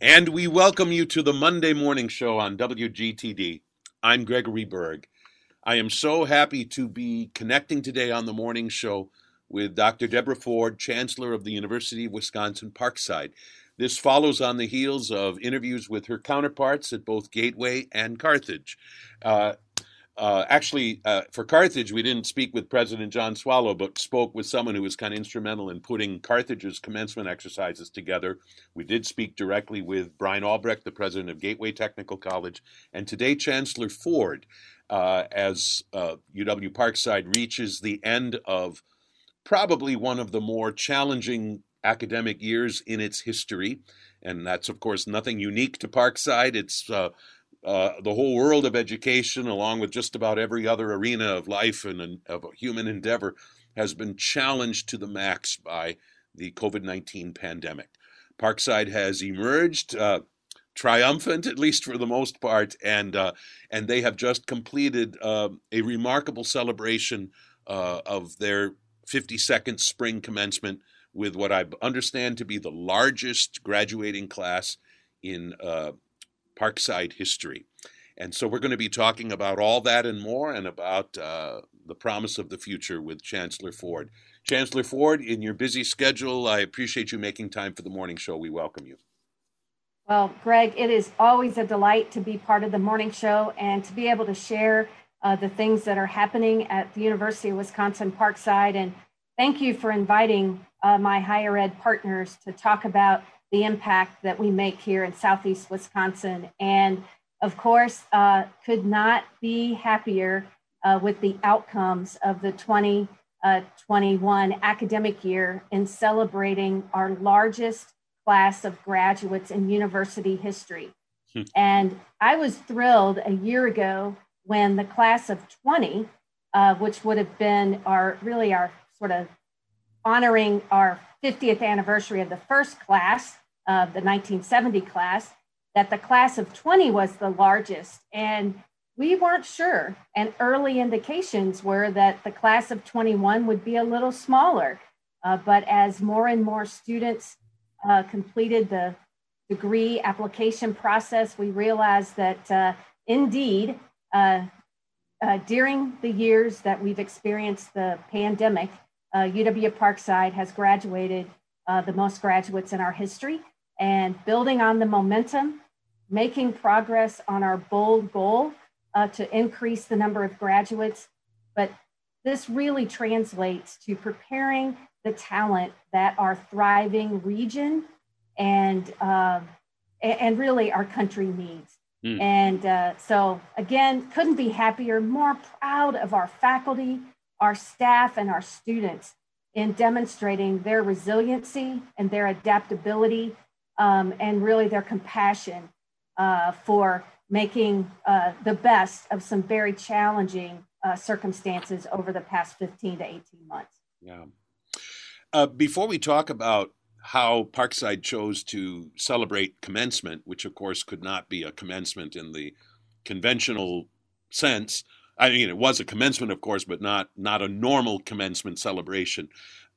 And we welcome you to the Monday morning show on WGTD. I'm Gregory Berg. I am so happy to be connecting today on the morning show with Dr. Deborah Ford, Chancellor of the University of Wisconsin Parkside. This follows on the heels of interviews with her counterparts at both Gateway and Carthage. Uh, uh, actually, uh, for Carthage, we didn't speak with President John Swallow, but spoke with someone who was kind of instrumental in putting Carthage's commencement exercises together. We did speak directly with Bryan Albrecht, the president of Gateway Technical College, and today Chancellor Ford, uh, as UW uh, Parkside reaches the end of probably one of the more challenging academic years in its history. And that's, of course, nothing unique to Parkside. It's uh, the whole world of education, along with just about every other arena of life and of human endeavor, has been challenged to the max by the COVID 19 pandemic. Parkside has emerged uh, triumphant, at least for the most part, and uh, and they have just completed uh, a remarkable celebration uh, of their 52nd spring commencement with what I understand to be the largest graduating class in uh, Parkside history. And so we're going to be talking about all that and more and about uh, the promise of the future with Chancellor Ford. Chancellor Ford, in your busy schedule, I appreciate you making time for the morning show. We welcome you. Well, Greg, it is always a delight to be part of the morning show and to be able to share uh, the things that are happening at the University of Wisconsin Parkside. And thank you for inviting uh, my higher ed partners to talk about the impact that we make here in Southeast Wisconsin. And of course, uh, could not be happier uh, with the outcomes of the 2021 uh, academic year in celebrating our largest class of graduates in university history. Hmm. And I was thrilled a year ago when the class of 20, uh, which would have been our really our sort of honoring our 50th anniversary of the first class, uh, the 1970 class, that the class of 20 was the largest. And we weren't sure. And early indications were that the class of 21 would be a little smaller. Uh, but as more and more students uh, completed the degree application process, we realized that uh, indeed, uh, uh, during the years that we've experienced the pandemic, UW Parkside has graduated the most graduates in our history and building on the momentum, making progress on our bold goal uh, to increase the number of graduates. But this really translates to preparing the talent that our thriving region and uh, and really our country needs. Mm. And uh, so again, couldn't be happier, more proud of our faculty, our staff, and our students in demonstrating their resiliency and their adaptability um, and really their compassion uh, for making uh, the best of some very challenging uh, circumstances over the past 15 to 18 months. Yeah. Uh, before we talk about how Parkside chose to celebrate commencement, which of course could not be a commencement in the conventional sense. I mean, it was a commencement, of course, but not not a normal commencement celebration.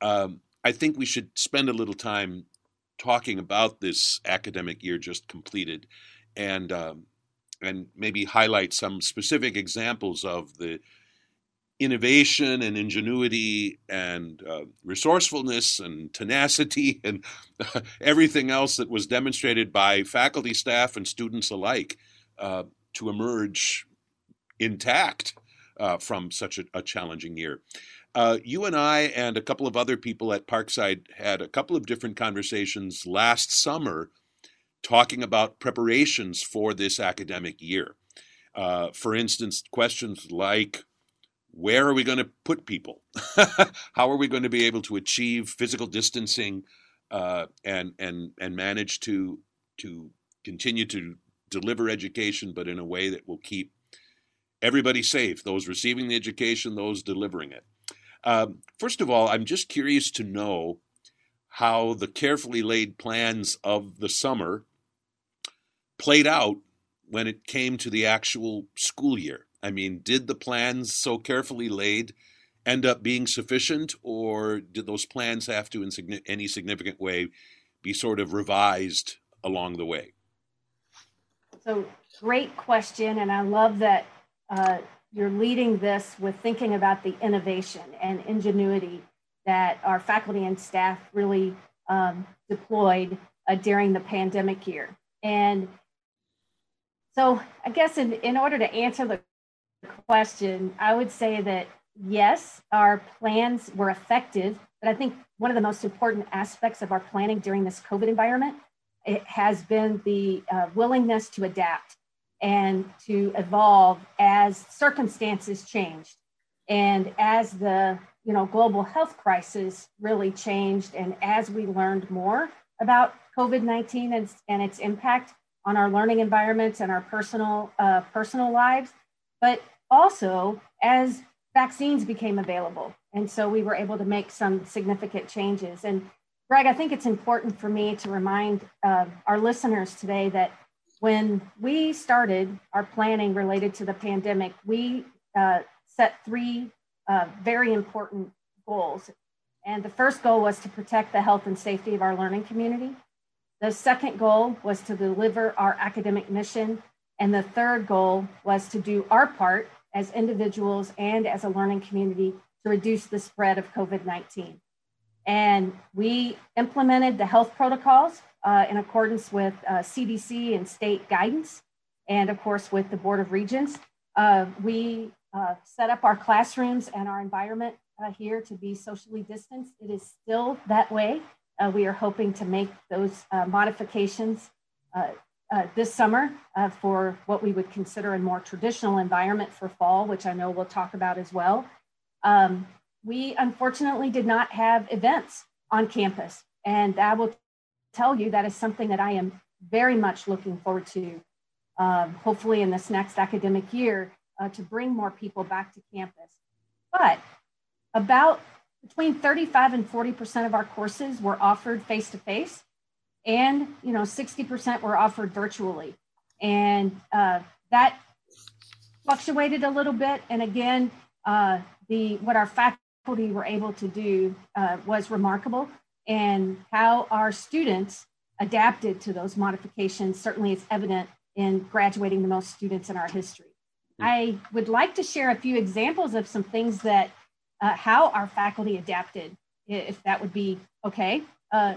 Um, I think we should spend a little time talking about this academic year just completed, and um, and maybe highlight some specific examples of the innovation and ingenuity and uh, resourcefulness and tenacity and uh, everything else that was demonstrated by faculty, staff, and students alike uh, to emerge intact uh, from such a, a, challenging year. Uh, you and I and a couple of other people at Parkside had a couple of different conversations last summer talking about preparations for this academic year. Uh, for instance, questions like where are we going to put people? How are we going to be able to achieve physical distancing uh, and and and manage to to continue to deliver education, but in a way that will keep everybody safe, those receiving the education, those delivering it. Um, first of all, I'm just curious to know how the carefully laid plans of the summer played out when it came to the actual school year. I mean, did the plans so carefully laid end up being sufficient, or did those plans have to, in any significant way, be sort of revised along the way? So, great question. And I love that uh, you're leading this with thinking about the innovation and ingenuity that our faculty and staff really um, deployed uh, during the pandemic year. And so, I guess in, in order to answer the question, I would say that yes, our plans were effective, but I think one of the most important aspects of our planning during this COVID environment it has been the uh, willingness to adapt and to evolve as circumstances changed and as the you know global health crisis really changed and as we learned more about covid-19 and, and its impact on our learning environments and our personal uh, personal lives but also as vaccines became available. And so we were able to make some significant changes. And Greg, I think it's important for me to remind uh, our listeners today that when we started our planning related to the pandemic, we uh, set three uh, very important goals. And the first goal was to protect the health and safety of our learning community. The second goal was to deliver our academic mission. And the third goal was to do our part as individuals and as a learning community to reduce the spread of COVID 19. And we implemented the health protocols uh, in accordance with uh, CDC and state guidance, and of course, with the Board of Regents. Uh, we uh, set up our classrooms and our environment uh, here to be socially distanced. It is still that way. We are hoping to make those modifications uh, this summer uh, for what we would consider a more traditional environment for fall, which I know we'll talk about as well. Um, we unfortunately did not have events on campus. And I will tell you that is something that I am very much looking forward to, um, hopefully in this next academic year, uh, to bring more people back to campus. But about between 35 and 40% of our courses were offered face to face and you know 60% were offered virtually. And uh, that fluctuated a little bit. And again uh, the what our faculty were able to do uh, was remarkable and how our students adapted to those modifications certainly is evident in graduating the most students in our history i would like to share a few examples of some things that uh, how our faculty adapted if that would be okay uh,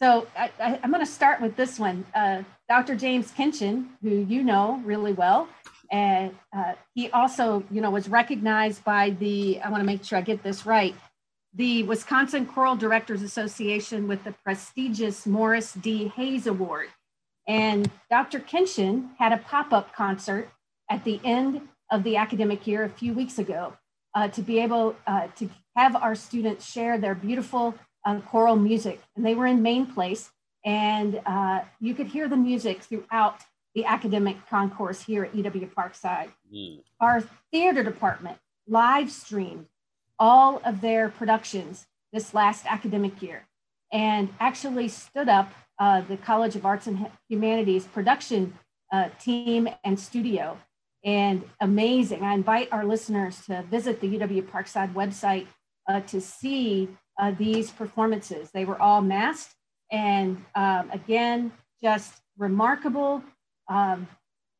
so I, am going to start with this one. Uh, Dr. James Kinchen, who you know really well, and uh, he also, you know, was recognized by the. I want to make sure I get this right. The Wisconsin Choral Directors Association with the prestigious Morris D. Hayes Award. And Dr. Kinchen had a pop-up concert at the end of the academic year a few weeks ago uh, to be able uh, to have our students share their beautiful uh, choral music, and they were in Main Place, and uh, you could hear the music throughout the academic concourse here at UW Parkside. Mm. Our theater department live streamed all of their productions this last academic year and actually stood up uh, the College of Arts and Humanities production uh, team and studio. And amazing. I invite our listeners to visit the UW Parkside website uh, to see uh, these performances. They were all masked, and um, again, just remarkable um,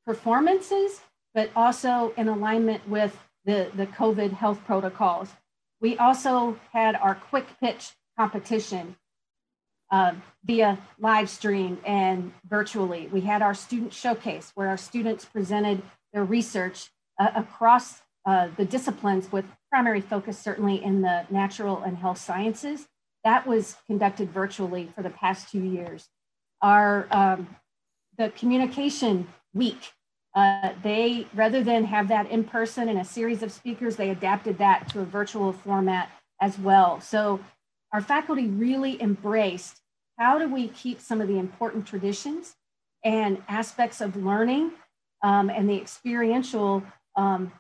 performances, but also in alignment with the, the COVID health protocols. We also had our quick pitch competition uh, via live stream and virtually. We had our student showcase where our students presented their research uh, across uh, the disciplines with primary focus certainly in the natural and health sciences. That was conducted virtually for the past two years. Our um, the communication week, uh, they rather than have that in person and a series of speakers, they adapted that to a virtual format as well. So our faculty really embraced how do we keep some of the important traditions and aspects of learning um, and the experiential um,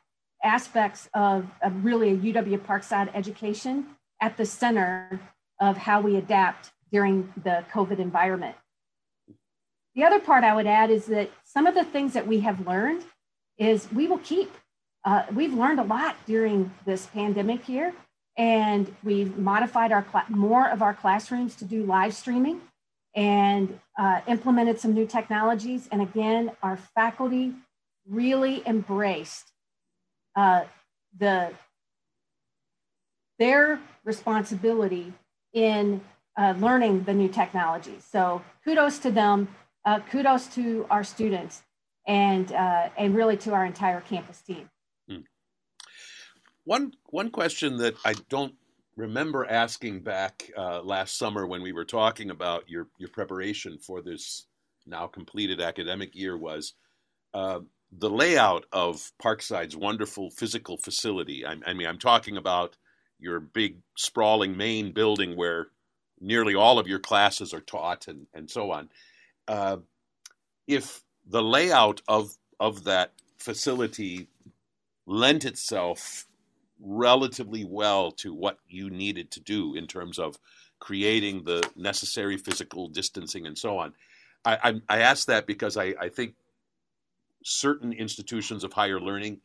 aspects of, of really a UW Parkside education at the center of how we adapt during the COVID environment. The other part I would add is that some of the things that we have learned is we will keep. Uh, we've learned a lot during this pandemic year, and we've modified our more of our classrooms to do live streaming. and uh, implemented some new technologies. And again, our faculty really embraced uh, the their responsibility in uh, learning the new technologies. So kudos to them, uh, kudos to our students, and uh, and really to our entire campus team. Hmm. One one question that I don't remember asking back uh, last summer when we were talking about your your preparation for this now completed academic year was uh, the layout of Parkside's wonderful physical facility. I, I, mean, I'm talking about your big sprawling main building where nearly all of your classes are taught and, and so on. Uh, if the layout of of that facility lent itself relatively well to what you needed to do in terms of creating the necessary physical distancing and so on. I, I, I ask that because I, I, think certain institutions of higher learning,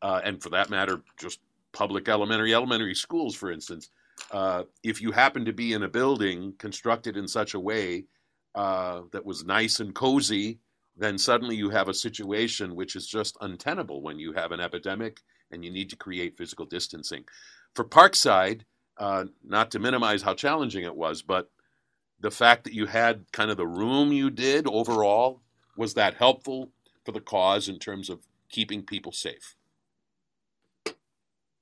uh, and for that matter, just public elementary elementary schools, for instance, uh, if you happen to be in a building constructed in such a way uh, that was nice and cozy, then suddenly you have a situation which is just untenable when you have an epidemic and you need to create physical distancing. For Parkside, uh, not to minimize how challenging it was, but the fact that you had kind of the room you did overall, was that helpful for the cause in terms of keeping people safe?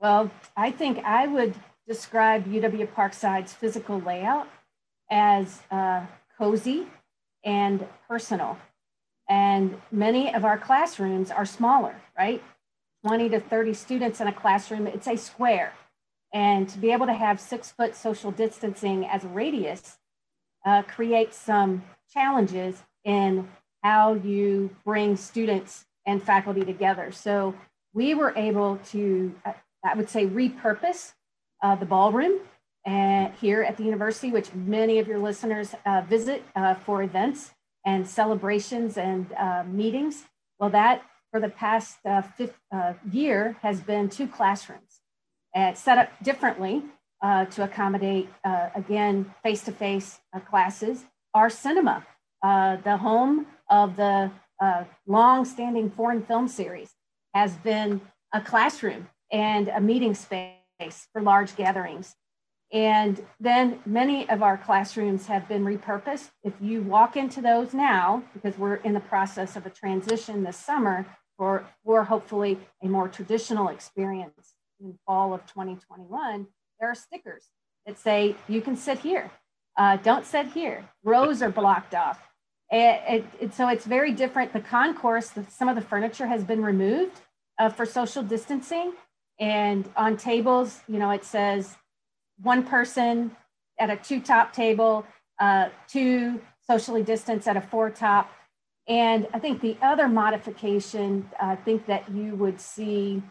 Well, I think I would describe UW Parkside's physical layout as uh, cozy and personal. And many of our classrooms are smaller, right? 20 to 30 students in a classroom, it's a square. And to be able to have six foot social distancing as a radius uh, creates some challenges in how you bring students and faculty together. So we were able to, uh, I would say, repurpose uh, the ballroom here at the university, which many of your listeners uh, visit uh, for events and celebrations and uh, meetings. Well, that for the past uh, fifth, uh, year has been two classrooms uh, set up differently to accommodate, again, face to face classes. Our cinema, the home of the long standing foreign film series, has been a classroom and a meeting space for large gatherings. And then many of our classrooms have been repurposed. If you walk into those now, because we're in the process of a transition this summer for, for hopefully a more traditional experience in fall of 2021, there are stickers that say you can sit here. Uh, don't sit here. Rows are blocked off. It, it, it, so it's very different. The concourse, the, some of the furniture has been removed uh, for social distancing. And on tables, you know, it says one person at a two top table, uh, two socially distanced at a four top. And I think the other modification I think that you would see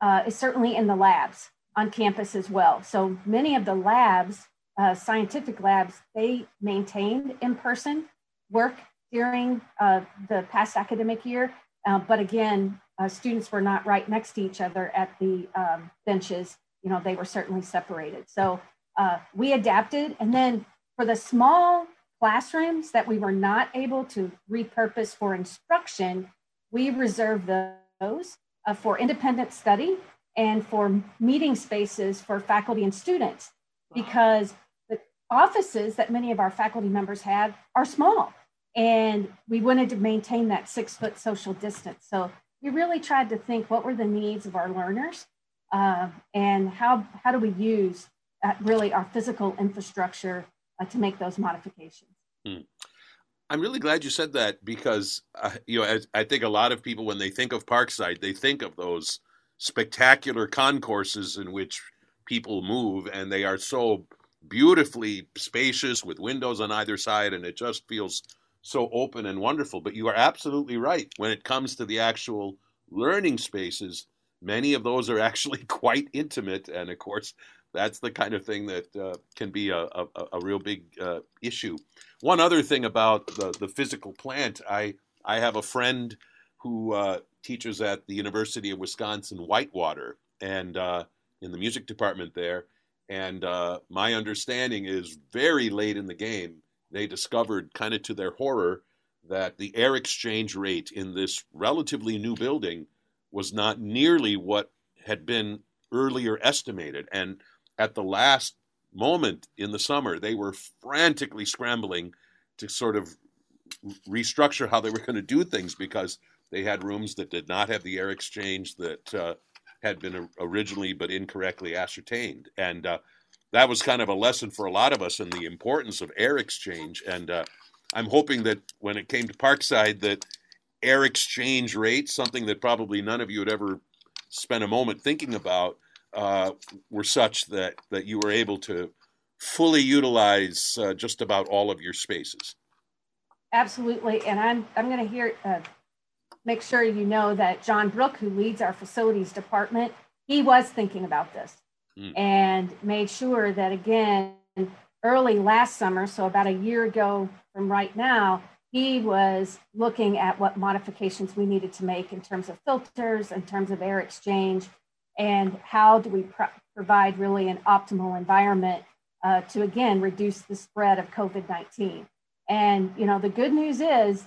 uh, is certainly in the labs on campus as well. So many of the labs, uh, scientific labs, they maintained in-person work during uh, the past academic year. Uh, but again, uh, students were not right next to each other at the um, benches you know, they were certainly separated. So uh, we adapted. And then for the small classrooms that we were not able to repurpose for instruction, we reserved those uh, for independent study and for meeting spaces for faculty and students because the offices that many of our faculty members have are small and we wanted to maintain that six foot social distance so we really tried to think what were the needs of our learners uh, and how, how do we use uh, really our physical infrastructure uh, to make those modifications. Hmm. I'm really glad you said that because uh, you know I, I think a lot of people when they think of Parkside they think of those spectacular concourses in which people move and they are so beautifully spacious with windows on either side and it just feels so open and wonderful but you are absolutely right when it comes to the actual learning spaces many of those are actually quite intimate, and of course, that's the kind of thing that uh, can be a, a, a real big uh, issue. One other thing about the, the physical plant, I I have a friend who uh, teaches at the University of Wisconsin Whitewater and uh, in the music department there, and uh, my understanding is very late in the game they discovered, kind of to their horror, that the air exchange rate in this relatively new building was not nearly what had been earlier estimated. And at the last moment in the summer, they were frantically scrambling to sort of restructure how they were going to do things because they had rooms that did not have the air exchange that uh, had been originally but incorrectly ascertained. And uh, that was kind of a lesson for a lot of us in the importance of air exchange. And uh, I'm hoping that when it came to Parkside, that air exchange rates, something that probably none of you had ever spent a moment thinking about, uh, were such that that you were able to fully utilize uh, just about all of your spaces. Absolutely, and I'm I'm going to hear uh, make sure you know that John Brook, who leads our facilities department, he was thinking about this mm. and made sure that again early last summer, so about a year ago from right now, he was looking at what modifications we needed to make in terms of filters, in terms of air exchange, and how do we pro- provide really an optimal environment uh, to again reduce the spread of COVID-19. And you know the good news is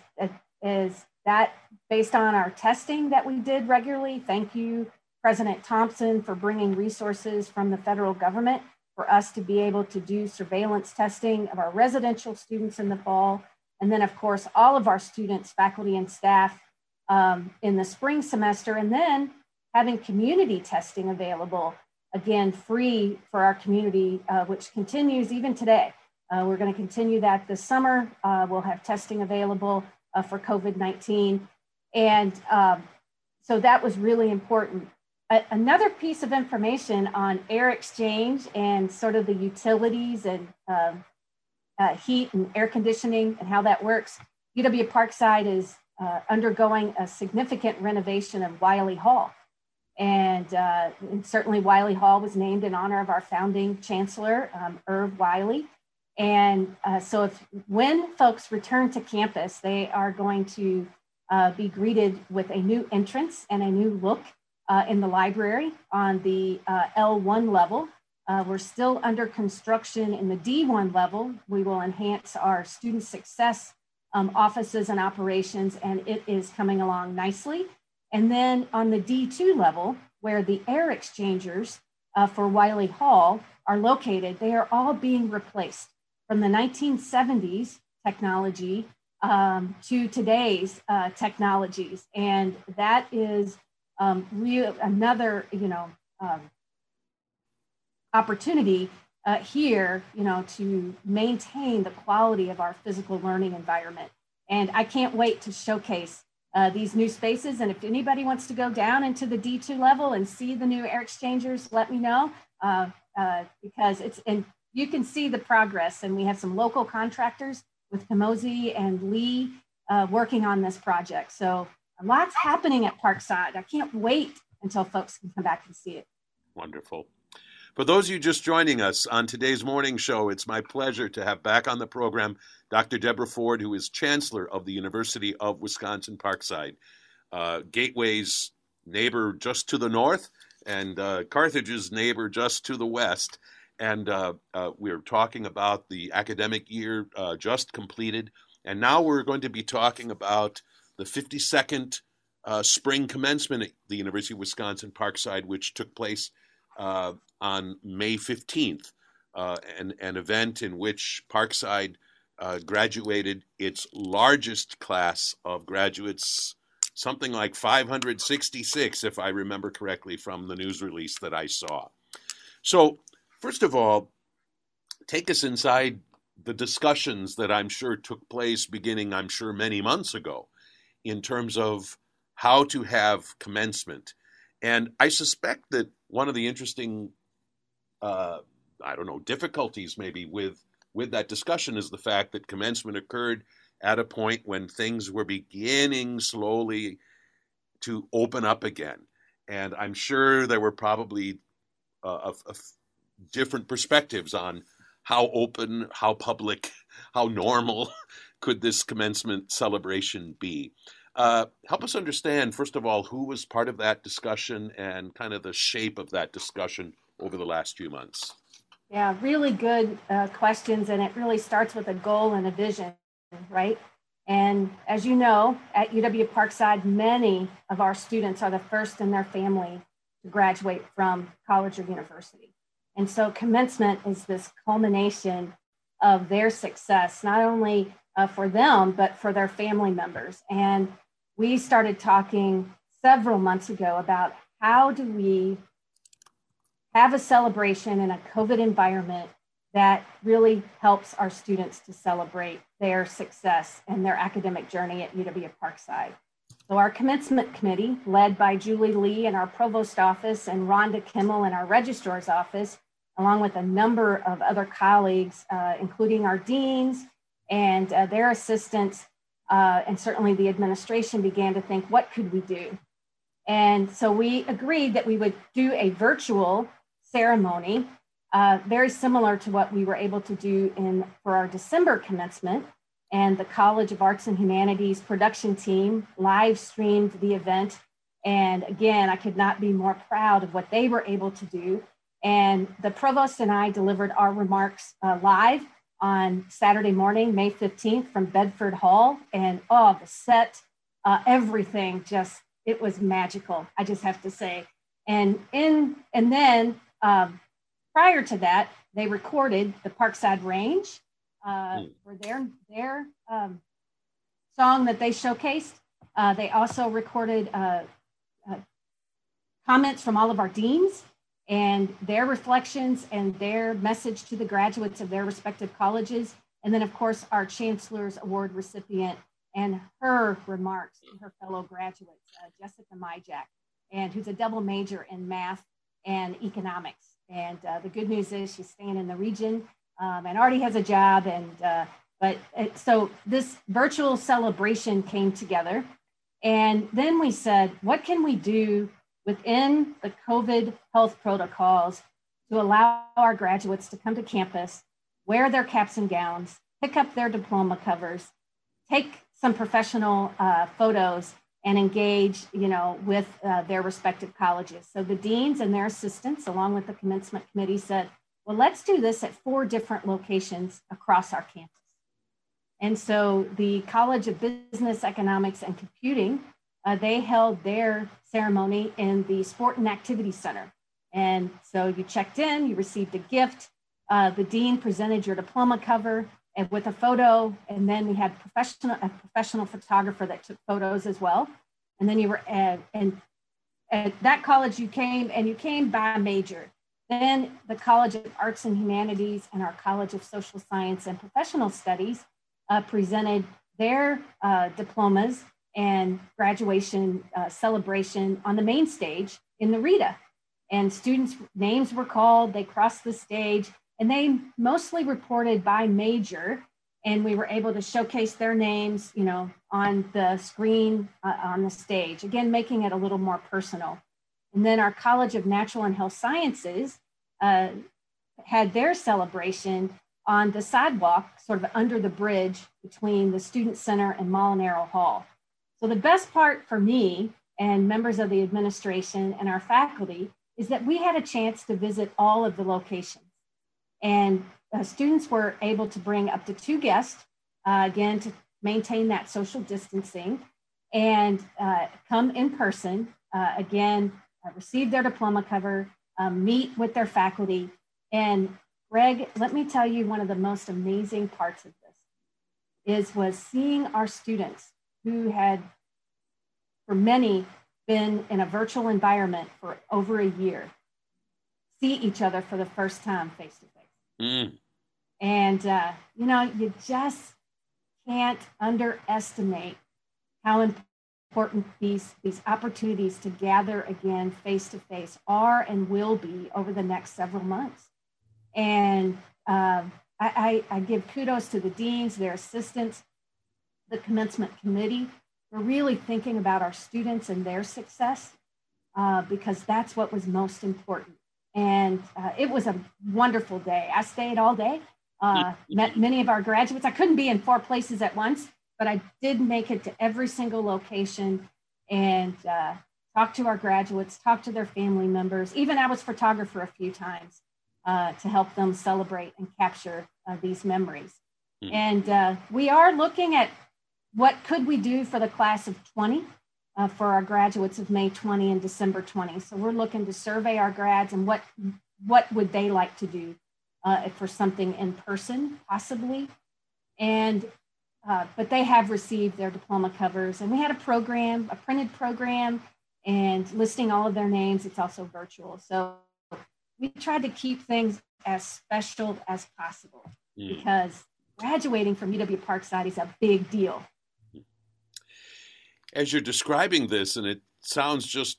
is that based on our testing that we did regularly, thank you President Thompson for bringing resources from the federal government for us to be able to do surveillance testing of our residential students in the fall. And then, of course, all of our students, faculty, and staff um, in the spring semester. And then having community testing available, again, free for our community, uh, which continues even today. Uh, we're going to continue that this summer. Uh, we'll have testing available uh, for COVID 19. And um, so that was really important another piece of information on air exchange and sort of the utilities and um, uh, heat and air conditioning and how that works. UW Parkside is uh, undergoing a significant renovation of Wyllie Hall. And, uh, and, certainly Wyllie Hall was named in honor of our founding chancellor, um, Irv Wyllie. And uh, so if when folks return to campus, they are going to uh, be greeted with a new entrance and a new look uh, in the library on the uh, L1 level. Uh, we're still under construction in the D1 level. We will enhance our student success um, offices and operations, and it is coming along nicely. And then on the D2 level, where the air exchangers uh, for Wyllie Hall are located, they are all being replaced from the 1970s technology um, to today's uh, technologies. And that is um, another you know um, opportunity uh, here you know to maintain the quality of our physical learning environment and i can't wait to showcase uh, these new spaces and if anybody wants to go down into the d2 level and see the new air exchangers let me know uh, uh because it's and you can see the progress and we have some local contractors with Camosy and Lee uh, working on this project so lots happening at Parkside. I can't wait until folks can come back and see it. Wonderful. For those of you just joining us on today's morning show, it's my pleasure to have back on the program Dr. Deborah Ford, who is Chancellor of the University of Wisconsin Parkside, uh, Gateway's neighbor just to the north and uh, Carthage's neighbor just to the west. And uh, uh we're talking about the academic year uh, just completed. And now we're going to be talking about the 52nd uh, spring commencement at the University of Wisconsin Parkside, which took place uh, on May 15th, uh, an, an event in which Parkside uh, graduated its largest class of graduates, something like 566, if I remember correctly from the news release that I saw. So, first of all, take us inside the discussions that I'm sure took place beginning, I'm sure, many months ago in terms of how to have commencement. And I suspect that one of the interesting, uh, I don't know, difficulties maybe with with that discussion is the fact that commencement occurred at a point when things were beginning slowly to open up again. And I'm sure there were probably uh, different perspectives on how open, how public, how normal could this commencement celebration be? Uh, help us understand, first of all, who was part of that discussion and kind of the shape of that discussion over the last few months. Yeah, really good uh, questions. And it really starts with a goal and a vision, right? And as you know, at UW Parkside, many of our students are the first in their family to graduate from college or university. And so commencement is this culmination of their success, not only uh, for them, but for their family members. And we started talking several months ago about how do we have a celebration in a COVID environment that really helps our students to celebrate their success and their academic journey at UW Parkside. So our commencement committee, led by Julie Lee in our provost office and Rhonda Kimmel in our registrar's office, along with a number of other colleagues, uh, including our deans and uh, their assistants, uh, and certainly the administration began to think, what could we do? And so we agreed that we would do a virtual ceremony uh, very similar to what we were able to do in for our December commencement. And the College of Arts and Humanities production team live streamed the event. And again, I could not be more proud of what they were able to do. And the provost and I delivered our remarks uh, live on Saturday morning, May 15th from Bedford Hall. And oh, the set, uh, everything just, it was magical, I just have to say. And in, and then um, prior to that, they recorded the Parkside Range uh, mm. for their their um, song that they showcased. Uh, they also recorded uh, uh, comments from all of our deans and their reflections and their message to the graduates of their respective colleges. And then, of course, our Chancellor's Award recipient and her remarks to her fellow graduates, uh, Jessica Myjack, and who's a double major in math and economics. And uh, the good news is she's staying in the region um, and already has a job. And uh, but it, so this virtual celebration came together, and then we said, what can we do within the COVID health protocols to allow our graduates to come to campus, wear their caps and gowns, pick up their diploma covers, take some professional uh, photos and engage, you know, with uh, their respective colleges. So the deans and their assistants, along with the commencement committee, said, well, let's do this at four different locations across our campus. And so the College of Business, Economics, and Computing, uh, they held their ceremony in the Sport and Activity Center. And so you checked in, you received a gift. Uh, the dean presented your diploma cover and with a photo. And then we had professional a professional photographer that took photos as well. And then you were at, and at that college you came and you came by major. Then the College of Arts and Humanities and our College of Social Science and Professional Studies uh, presented their uh, diplomas and graduation uh, celebration on the main stage in the Rita. And students' names were called, they crossed the stage, and they mostly reported by major. And we were able to showcase their names you know on the screen uh, on the stage. Again making it a little more personal. And then our college of natural and health sciences uh, had their celebration on the sidewalk sort of under the bridge between the student center and molinaro hall so the best part for me and members of the administration and our faculty is that we had a chance to visit all of the locations and uh, students were able to bring up to two guests, uh, again, to maintain that social distancing and uh, come in person, uh, again, uh, receive their diploma cover, um, meet with their faculty. And Greg, let me tell you one of the most amazing parts of this is was seeing our students who had, for many, been in a virtual environment for over a year, see each other for the first time face to face. And, uh, you know, you just can't underestimate how important these, these opportunities to gather again face to face are and will be over the next several months. And uh, I, I, I give kudos to the deans, their assistants, the commencement committee for really thinking about our students and their success uh, because that's what was most important. And uh, it was a wonderful day. I stayed all day, uh, met many of our graduates. I couldn't be in four places at once, but I did make it to every single location and uh, talk to our graduates, talk to their family members. Even I was photographer a few times uh, to help them celebrate and capture uh, these memories. Mm-hmm. And uh, we are looking at what could we do for the class of 20 uh, for our graduates of May 20 and December 20. So we're looking to survey our grads and what what would they like to do uh, for something in person, possibly. And uh, but they have received their diploma covers, and we had a program, a printed program, and listing all of their names. It's also virtual, so we tried to keep things as special as possible mm. because graduating from UW Parkside is a big deal. As you're describing this, and it sounds just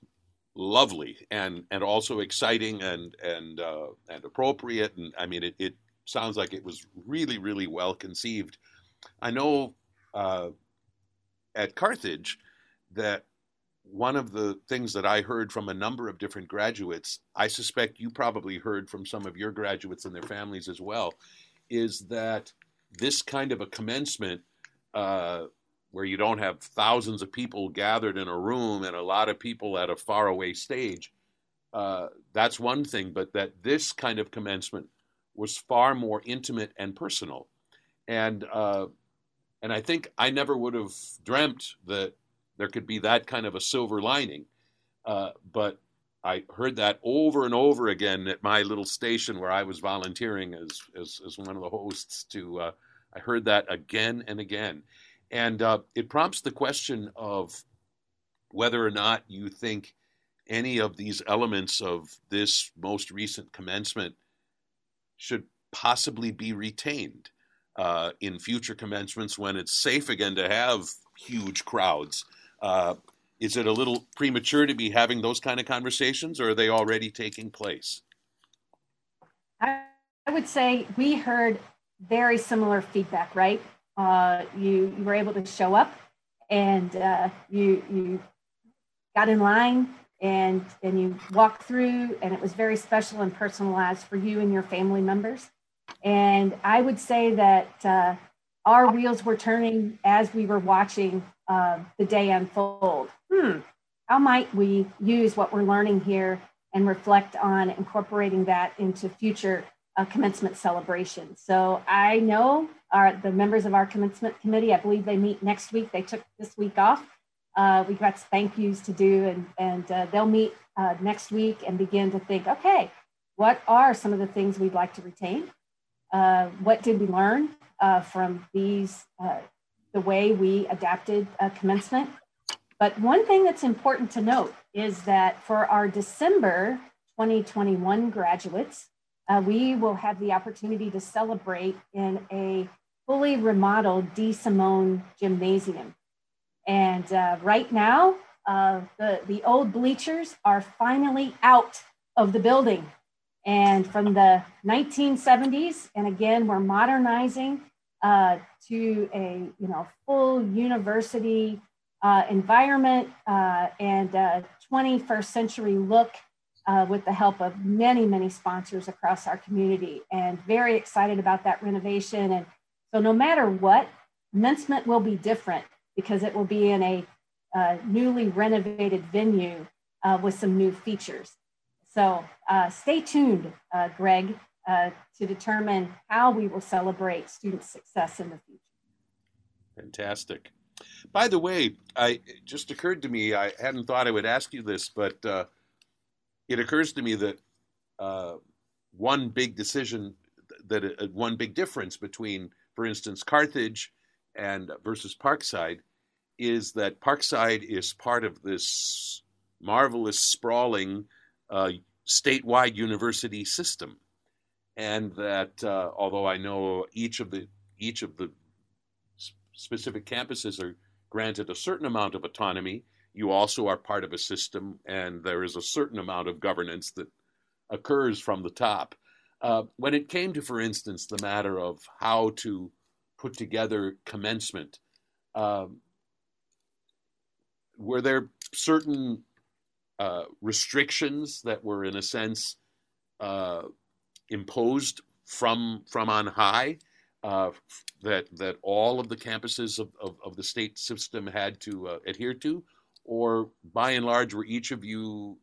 lovely and and also exciting and and uh, and appropriate, and I mean it, it sounds like it was really really well conceived. I know uh, at Carthage that one of the things that I heard from a number of different graduates, I suspect you probably heard from some of your graduates and their families as well, is that this kind of a commencement, uh, where you don't have thousands of people gathered in a room and a lot of people at a faraway stage, uh, that's one thing, but that this kind of commencement was far more intimate and personal. And uh, and I think I never would have dreamt that there could be that kind of a silver lining. Uh, but I heard that over and over again at my little station where I was volunteering as as, as one of the hosts. To uh, I heard that again and again, and uh, it prompts the question of whether or not you think any of these elements of this most recent commencement should possibly be retained uh, in future commencements when it's safe again to have huge crowds. Uh, is it a little premature to be having those kind of conversations, or are they already taking place? I, I would say we heard very similar feedback, right? Uh, you, you were able to show up and uh, you, you got in line and, and you walked through, and it was very special and personalized for you and your family members. And I would say that uh, our wheels were turning as we were watching uh, the day unfold. Hmm, how might we use what we're learning here and reflect on incorporating that into future uh, commencement celebrations? So I know our, the members of our commencement committee, I believe they meet next week. They took this week off. Uh, we've got thank yous to do, and, and uh, they'll meet uh, next week and begin to think okay, what are some of the things we'd like to retain? Uh, what did we learn uh, from these, uh, the way we adapted commencement? But one thing that's important to note is that for our December 2021 graduates, uh, we will have the opportunity to celebrate in a fully remodeled DeSimone gymnasium. And uh, right now, the, the old bleachers are finally out of the building and from the 1970s. And again, we're modernizing uh, to a you know full university uh, environment uh, and 21st century look uh, with the help of many many sponsors across our community. And very excited about that renovation. And so, no matter what, commencement will be different because it will be in a uh, newly renovated venue uh, with some new features. So uh, stay tuned, uh, Greg, uh, to determine how we will celebrate student success in the future. Fantastic. By the way, I it just occurred to me I hadn't thought I would ask you this, but uh, it occurs to me that one big decision that one big difference between, for instance, Carthage and versus Parkside is that Parkside is part of this marvelous sprawling uh, statewide university system, and that uh, although I know each of the each of the specific campuses are granted a certain amount of autonomy, you also are part of a system, and there is a certain amount of governance that occurs from the top. Uh, when it came to, for instance, the matter of how to put together commencement, um, were there certain uh, restrictions that were, in a sense, uh, imposed from from on high. Uh, that that all of the campuses of, of, of the state system had to uh, adhere to, or by and large, were each of you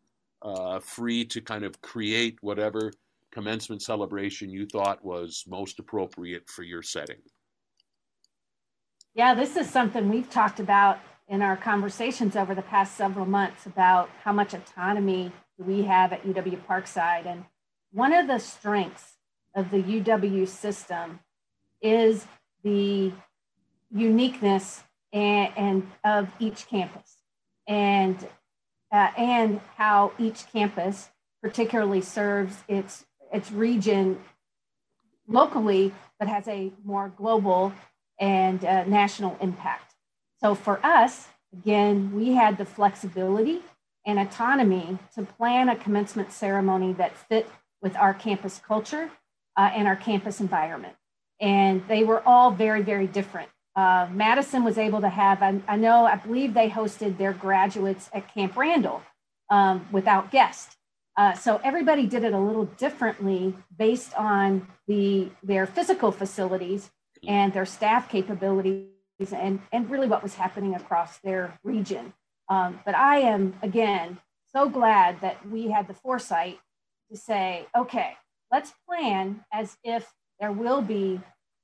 free to kind of create whatever commencement celebration you thought was most appropriate for your setting? Yeah, this is something we've talked about in our conversations over the past several months about how much autonomy we have at UW Parkside. And one of the strengths of the UW system is the uniqueness and, and of each campus and uh, and how each campus particularly serves its its region locally but has a more global and uh, national impact. So for us again we had the flexibility and autonomy to plan a commencement ceremony that fit with our campus culture uh, and our campus environment. And they were all very very different. Uh, Madison was able to have, I, I, know, I believe they hosted their graduates at Camp Randall um, without guests. Uh, so everybody did it a little differently based on the their physical facilities and their staff capabilities and, and really what was happening across their region. Um, but I am, again, so glad that we had the foresight to say, okay, let's plan as if there will be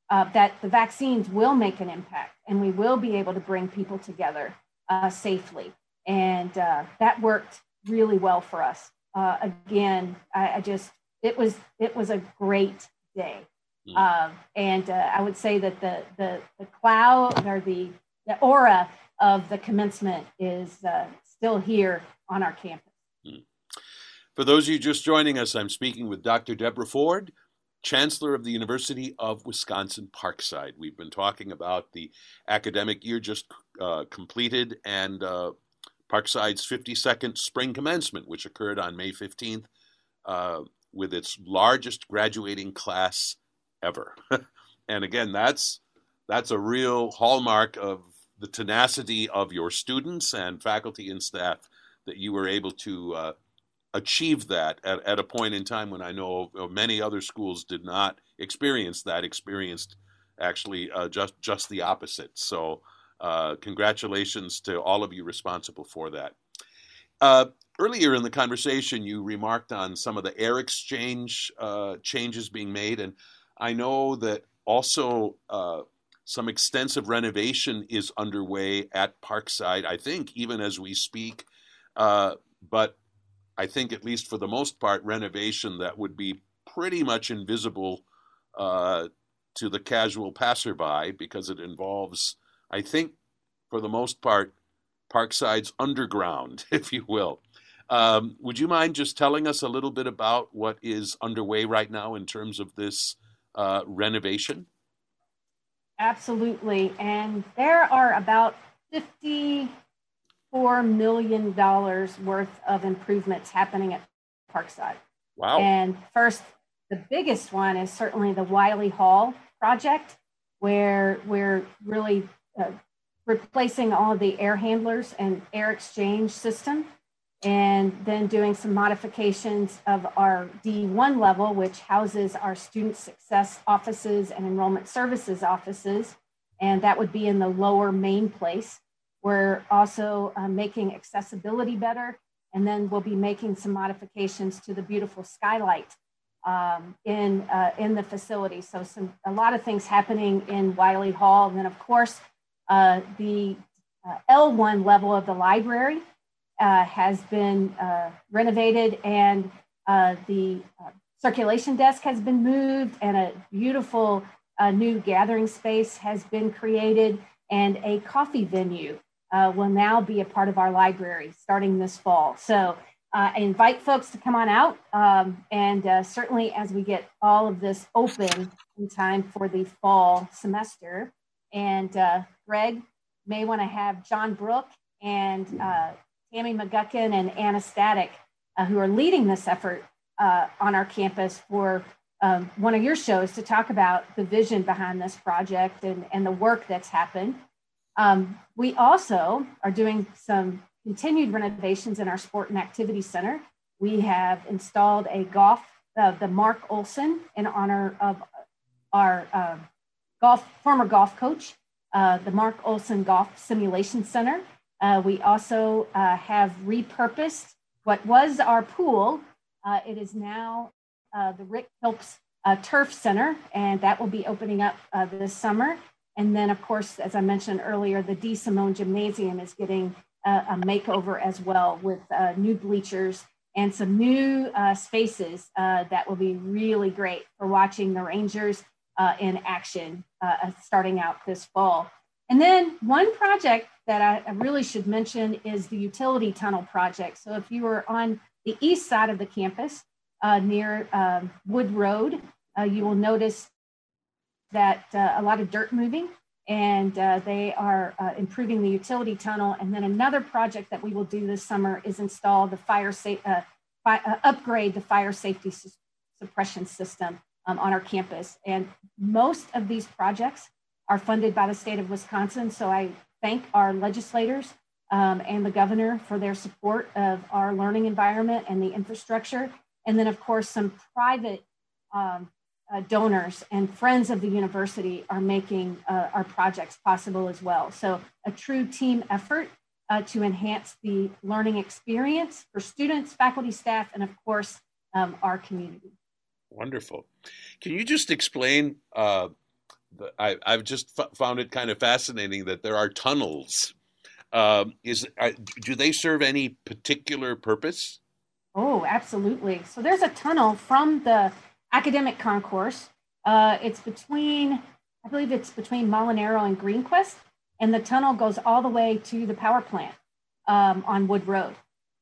uh, that the vaccines will make an impact and we will be able to bring people together uh, safely. And uh, that worked really well for us. Uh, again, I, I, just, it was, it was a great day. Mm. and uh, I would say that the, the, the cloud or the, the aura of the commencement is still here on our campus. Mm. For those of you just joining us, I'm speaking with Dr. Deborah Ford, Chancellor of the University of Wisconsin Parkside. We've been talking about the academic year just uh, completed and uh, Parkside's 52nd spring commencement, which occurred on May 15th uh, with its largest graduating class ever. and again, that's that's a real hallmark of the tenacity of your students and faculty and staff that you were able to uh, achieved that at, at a point in time when I know many other schools did not experience that, experienced actually uh, just just the opposite. So, uh, congratulations to all of you responsible for that. Uh, earlier in the conversation, you remarked on some of the air exchange uh, changes being made, and I know that also uh, some extensive renovation is underway at Parkside. I think even as we speak, uh, but I think, at least for the most part, renovation that would be pretty much invisible to the casual passerby because it involves, I think, for the most part, Parkside's underground, if you will. Um, would you mind just telling us a little bit about what is underway right now in terms of this uh, renovation? Absolutely. And there are about 50 $4 million worth of improvements happening at Parkside. Wow. And first, the biggest one is certainly the Wyllie Hall project, where we're really uh, replacing all the air handlers and air exchange system, and then doing some modifications of our D1 level, which houses our student success offices and enrollment services offices. And that would be in the lower main place. We're also uh, making accessibility better, and then we'll be making some modifications to the beautiful skylight um, in, uh, in the facility. So some, a lot of things happening in Wyllie Hall. And then of course, uh, the uh, L1 level of the library uh, has been uh, renovated and the circulation desk has been moved and a beautiful new gathering space has been created and a coffee venue uh, will now be a part of our library starting this fall. So uh, I invite folks to come on out. Um, and uh, certainly as we get all of this open in time for the fall semester. And uh, Greg may want to have John Brook and uh, Tammy McGuckin and Anna Static, uh, who are leading this effort on our campus for um, one of your shows to talk about the vision behind this project and, and the work that's happened. Um, we also are doing some continued renovations in our sport and activity center. We have installed a golf, uh, the Mark Olson in honor of our uh, golf former golf coach, uh, the Mark Olson Golf Simulation Center. Uh, we also uh, have repurposed what was our pool. Uh, it is now uh, the Rick Hilps uh, Turf Center, and that will be opening up this summer. And then, of course, as I mentioned earlier, the DeSimone Gymnasium is getting a makeover as well with new bleachers and some new spaces that will be really great for watching the Rangers in action starting out this fall. And then one project that I, really should mention is the utility tunnel project. So if you are on the east side of the campus uh, near um, Wood Road, uh, you will notice that uh, a lot of dirt moving and uh, they are uh, improving the utility tunnel. And then another project that we will do this summer is install the fire safe, uh, fi- upgrade the fire safety su- suppression system um, on our campus. And most of these projects are funded by the state of Wisconsin. So I thank our legislators um, and the governor for their support of our learning environment and the infrastructure. And then, of course, some private um, uh, donors and friends of the university are making uh, our projects possible as well. So, a true team effort uh, to enhance the learning experience for students, faculty, staff, and of course, um, our community. Wonderful. Can you just explain? Uh, I, have just f- found it kind of fascinating that there are tunnels. Um, is uh, do they serve any particular purpose? Oh, absolutely. So there's a tunnel from the academic concourse. Uh, it's between, I believe it's between Molinaro and Greenquist, and the tunnel goes all the way to the power plant um, on Wood Road.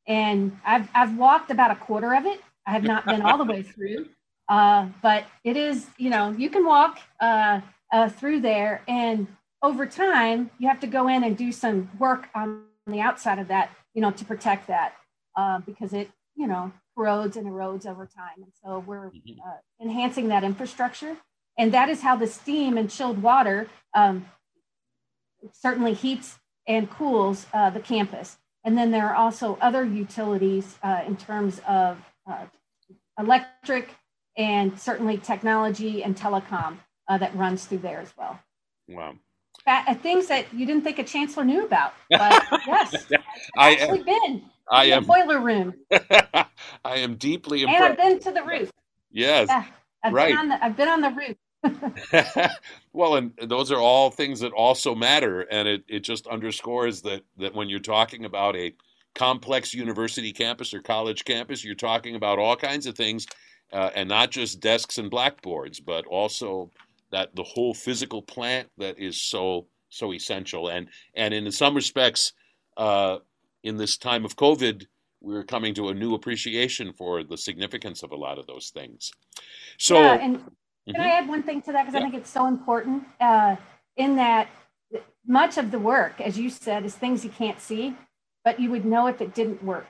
And I've, I've walked about a quarter of it. I have not been all the way through, uh, but it is, you know, you can walk uh, uh, through there. And over time, you have to go in and do some work on the outside of that, you know, to protect that uh, because it, you know, corrodes and erodes over time. And so we're mm-hmm. uh, enhancing that infrastructure. And that is how the steam and chilled water um, certainly heats and cools uh, the campus. And then there are also other utilities uh, in terms of uh, electric and certainly technology and telecom uh, that runs through there as well. Wow. Uh, things that you didn't think a chancellor knew about, but yes, I've actually been. I am boiler room. I am deeply impressed. And I've been to the roof. Yes, yeah, I've right. Been the, I've been on the roof. well, and those are all things that also matter, and it, it just underscores that that when you're talking about a complex university campus or college campus, you're talking about all kinds of things, uh, and not just desks and blackboards, but also that the whole physical plant that is so so essential. And and in some respects, uh, in this time of COVID, we're coming to a new appreciation for the significance of a lot of those things. So, yeah, and mm-hmm. can I add one thing to that because yeah. I think it's so important uh, in that much of the work, as you said, is things you can't see, but you would know if it didn't work.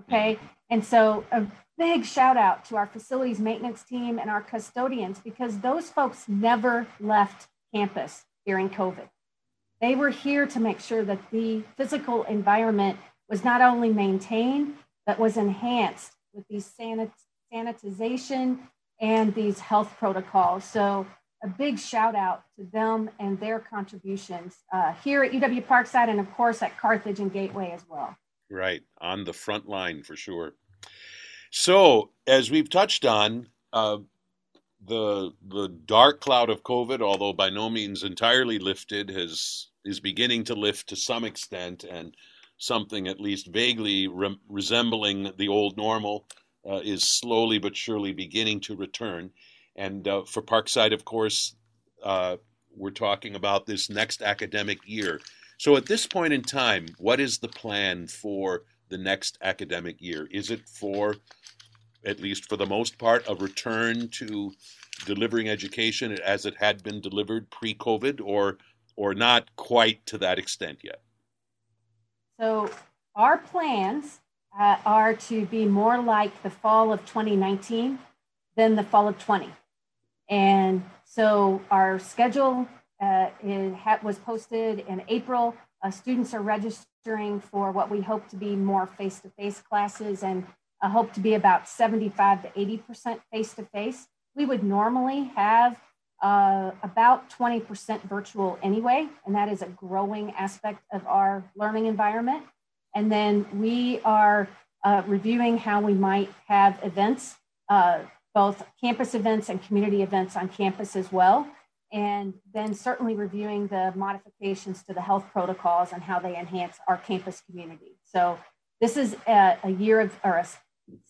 Okay, mm-hmm. and so a big shout out to our facilities maintenance team and our custodians because those folks never left campus during COVID. They were here to make sure that the physical environment was not only maintained, but was enhanced with these sanit- sanitization and these health protocols. So, a big shout out to them and their contributions uh, here at UW Parkside and, of course, at Carthage and Gateway as well. Right, on the front line for sure. So, as we've touched on, uh, the the dark cloud of COVID, although by no means entirely lifted, has is beginning to lift to some extent, and something at least vaguely re- resembling the old normal uh, is slowly but surely beginning to return. And uh, for Parkside, of course, uh, we're talking about this next academic year. So at this point in time, what is the plan for the next academic year? Is it for, at least for the most part, a return to delivering education as it had been delivered pre-COVID, or or not quite to that extent yet? So our plans uh, are to be more like the fall of 2019 than the fall of 20. And so our schedule uh, was posted in April. Uh, students are registering for what we hope to be more face-to-face classes and uh, hope to be about 75 to 80% face-to-face. We would normally have uh, about 20% virtual anyway, and that is a growing aspect of our learning environment. And then we are uh, reviewing how we might have events, uh, both campus events and community events on campus as well. And then certainly reviewing the modifications to the health protocols and how they enhance our campus community. So this is a, a year of, or a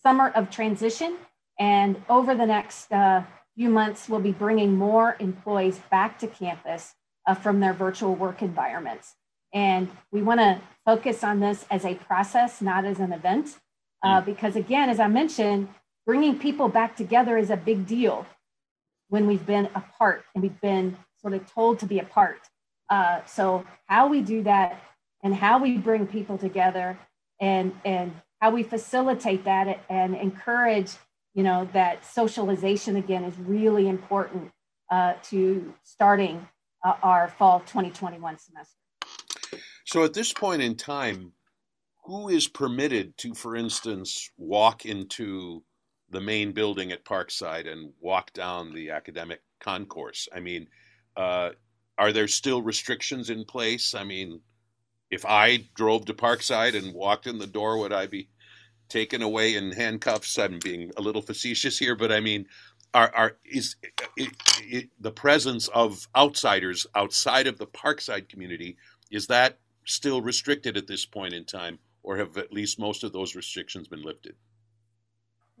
summer of transition. And over the next uh, few months, we'll be bringing more employees back to campus uh, from their virtual work environments. And we want to focus on this as a process, not as an event. Uh, mm. because again, as I mentioned, bringing people back together is a big deal when we've been apart and we've been sort of told to be apart. Uh, so how we do that and how we bring people together and and how we facilitate that and encourage you know that socialization again is really important uh, to starting uh, our fall 2021 semester so at this point in time who is permitted to for instance walk into the main building at parkside and walk down the academic concourse i mean uh, are there still restrictions in place i mean if I drove to Parkside and walked in the door, would I be taken away in handcuffs? I'm being a little facetious here, but I mean, are, are is it, it, the presence of outsiders outside of the Parkside community is that still restricted at this point in time, or have at least most of those restrictions been lifted?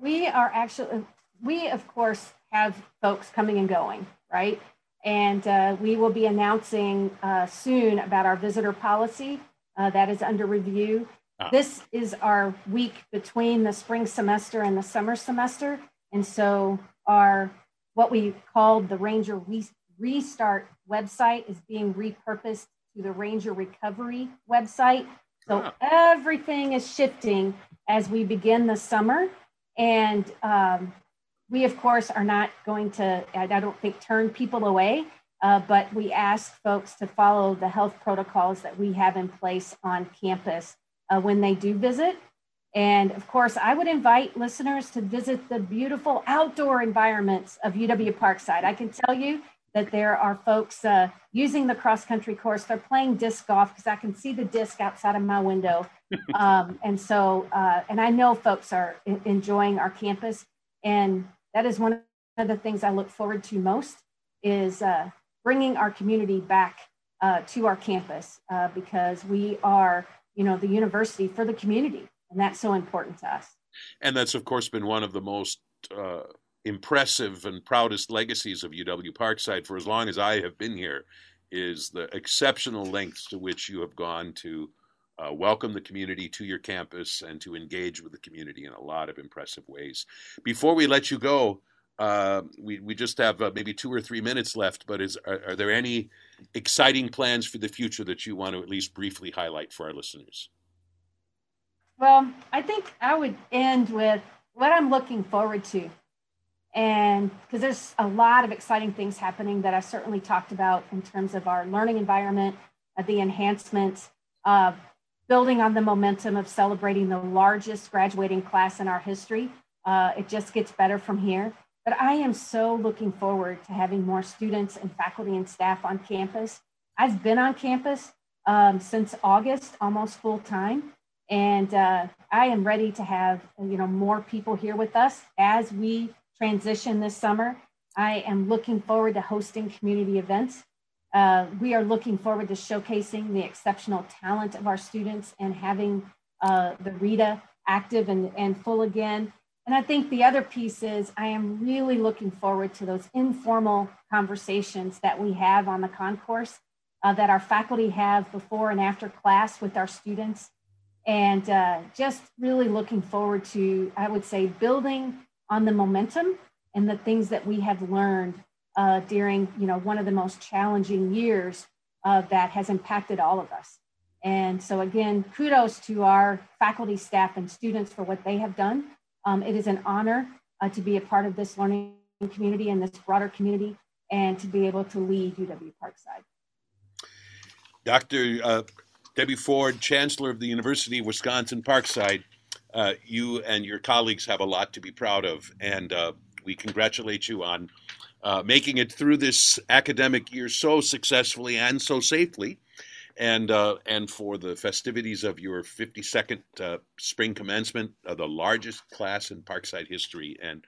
We are actually, we of course have folks coming and going, right? And uh, we will be announcing uh, soon about our visitor policy uh, that is under review. Ah. This is our week between the spring semester and the summer semester. And so our what we called the Ranger Re- Restart website is being repurposed to the Ranger Recovery website. So ah. everything is shifting as we begin the summer. And um, we, of course, are not going to, I don't think, turn people away, uh, but we ask folks to follow the health protocols that we have in place on campus uh, when they do visit. And of course, I would invite listeners to visit the beautiful outdoor environments of UW Parkside. I can tell you that there are folks uh, using the cross country course. They're playing disc golf because I can see the disc outside of my window. Um, and so, uh, and I know folks are enjoying our campus. And that is one of the things I look forward to most is uh, bringing our community back uh, to our campus uh, because we are, you know, the university for the community, and that's so important to us. And that's, of course, been one of the most uh, impressive and proudest legacies of UW Parkside for as long as I have been here. Is the exceptional lengths to which you have gone to uh, welcome the community to your campus and to engage with the community in a lot of impressive ways. Before we let you go, uh, we, we just have uh, maybe two or three minutes left, but is, are, are, there any exciting plans for the future that you want to at least briefly highlight for our listeners? Well, I think I would end with what I'm looking forward to. And because there's a lot of exciting things happening that I certainly talked about in terms of our learning environment, uh, the enhancements, building on the momentum of celebrating the largest graduating class in our history. Uh, it just gets better from here. But I am so looking forward to having more students and faculty and staff on campus. I've been on campus um, since August, almost full time, and uh, I am ready to have you know more people here with us as we transition this summer. I am looking forward to hosting community events uh, we are looking forward to showcasing the exceptional talent of our students and having uh, the RITA active and, and full again. And I think the other piece is I am really looking forward to those informal conversations that we have on the concourse, uh, that our faculty have before and after class with our students. And uh, just really looking forward to, I would say, building on the momentum and the things that we have learned uh, during you know one of the most challenging years uh, that has impacted all of us. And so again, kudos to our faculty, staff, and students for what they have done. Um, it is an honor uh, to be a part of this learning community and this broader community and to be able to lead UW Parkside. Dr. Uh, Debbie Ford, Chancellor of the University of Wisconsin Parkside, uh, you and your colleagues have a lot to be proud of, and uh, we congratulate you on uh, making it through this academic year so successfully and so safely. And, uh, and for the festivities of your 52nd uh, spring commencement, the largest class in Parkside history. And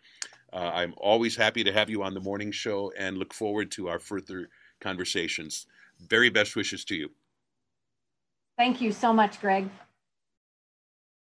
Uh, I'm always happy to have you on the morning show and look forward to our further conversations. Very best wishes to you. Thank you so much, Greg.